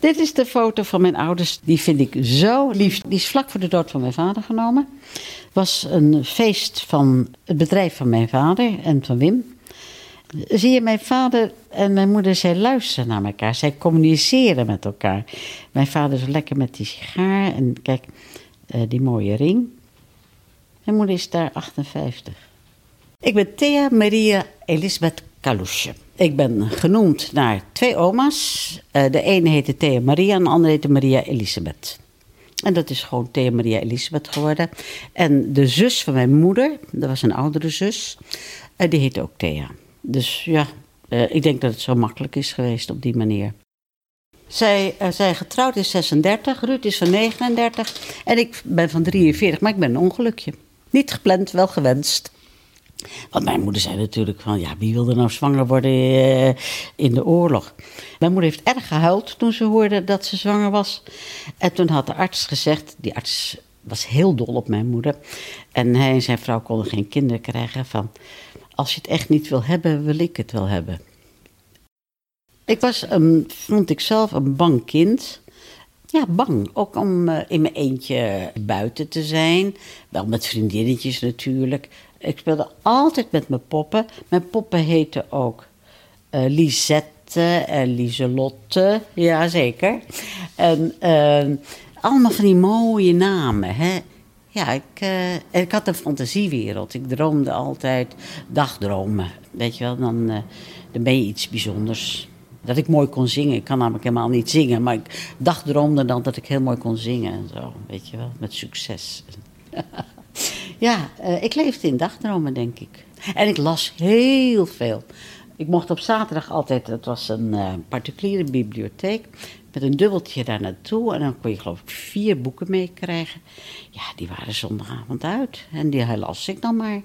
Dit is de foto van mijn ouders. Die vind ik zo lief. Die is vlak voor de dood van mijn vader genomen. Het was een feest van het bedrijf van mijn vader en van Wim. Zie je, mijn vader en mijn moeder, zij luisteren naar elkaar. Zij communiceren met elkaar. Mijn vader is lekker met die sigaar. En kijk, uh, die mooie ring. Mijn moeder is daar 58. Ik ben Thea Maria Elisabeth Kalusje. Ik ben genoemd naar twee oma's. Uh, de ene heette Thea Maria en de andere heette Maria Elisabeth. En dat is gewoon Thea Maria Elisabeth geworden. En de zus van mijn moeder, dat was een oudere zus, uh, die heette ook Thea. Dus ja, uh, ik denk dat het zo makkelijk is geweest op die manier. Zij zijn getrouwd in 36, Ruud is van 39 en ik ben van 43, maar ik ben een ongelukje. Niet gepland, wel gewenst. Want mijn moeder zei natuurlijk van, ja, wie wilde nou zwanger worden uh, in de oorlog? Mijn moeder heeft erg gehuild toen ze hoorde dat ze zwanger was. En toen had de arts gezegd, die arts was heel dol op mijn moeder. En hij en zijn vrouw konden geen kinderen krijgen van, als je het echt niet wil hebben, wil ik het wel hebben. Ik was, vond ik zelf, een bang kind. Ja, bang. Ook om uh, in mijn eentje buiten te zijn. Wel met vriendinnetjes natuurlijk. Ik speelde altijd met mijn poppen. Mijn poppen heten ook uh, Lisette en Lieselotte. Ja, zeker. En uh, allemaal van die mooie namen. Hè? Ja, ik, uh, ik had een fantasiewereld. Ik droomde altijd dagdromen. Weet je wel, dan, dan ben je iets bijzonders. Dat ik mooi kon zingen. Ik kan namelijk helemaal niet zingen. Maar ik dagdroomde dan dat ik heel mooi kon zingen en zo. Weet je wel, met succes. ja, uh, ik leefde in dagdromen, denk ik. En ik las heel veel. Ik mocht op zaterdag altijd, het was een uh, particuliere bibliotheek, met een dubbeltje daar naartoe. En dan kon je geloof ik vier boeken meekrijgen. Ja, die waren zondagavond uit. En die las ik dan maar.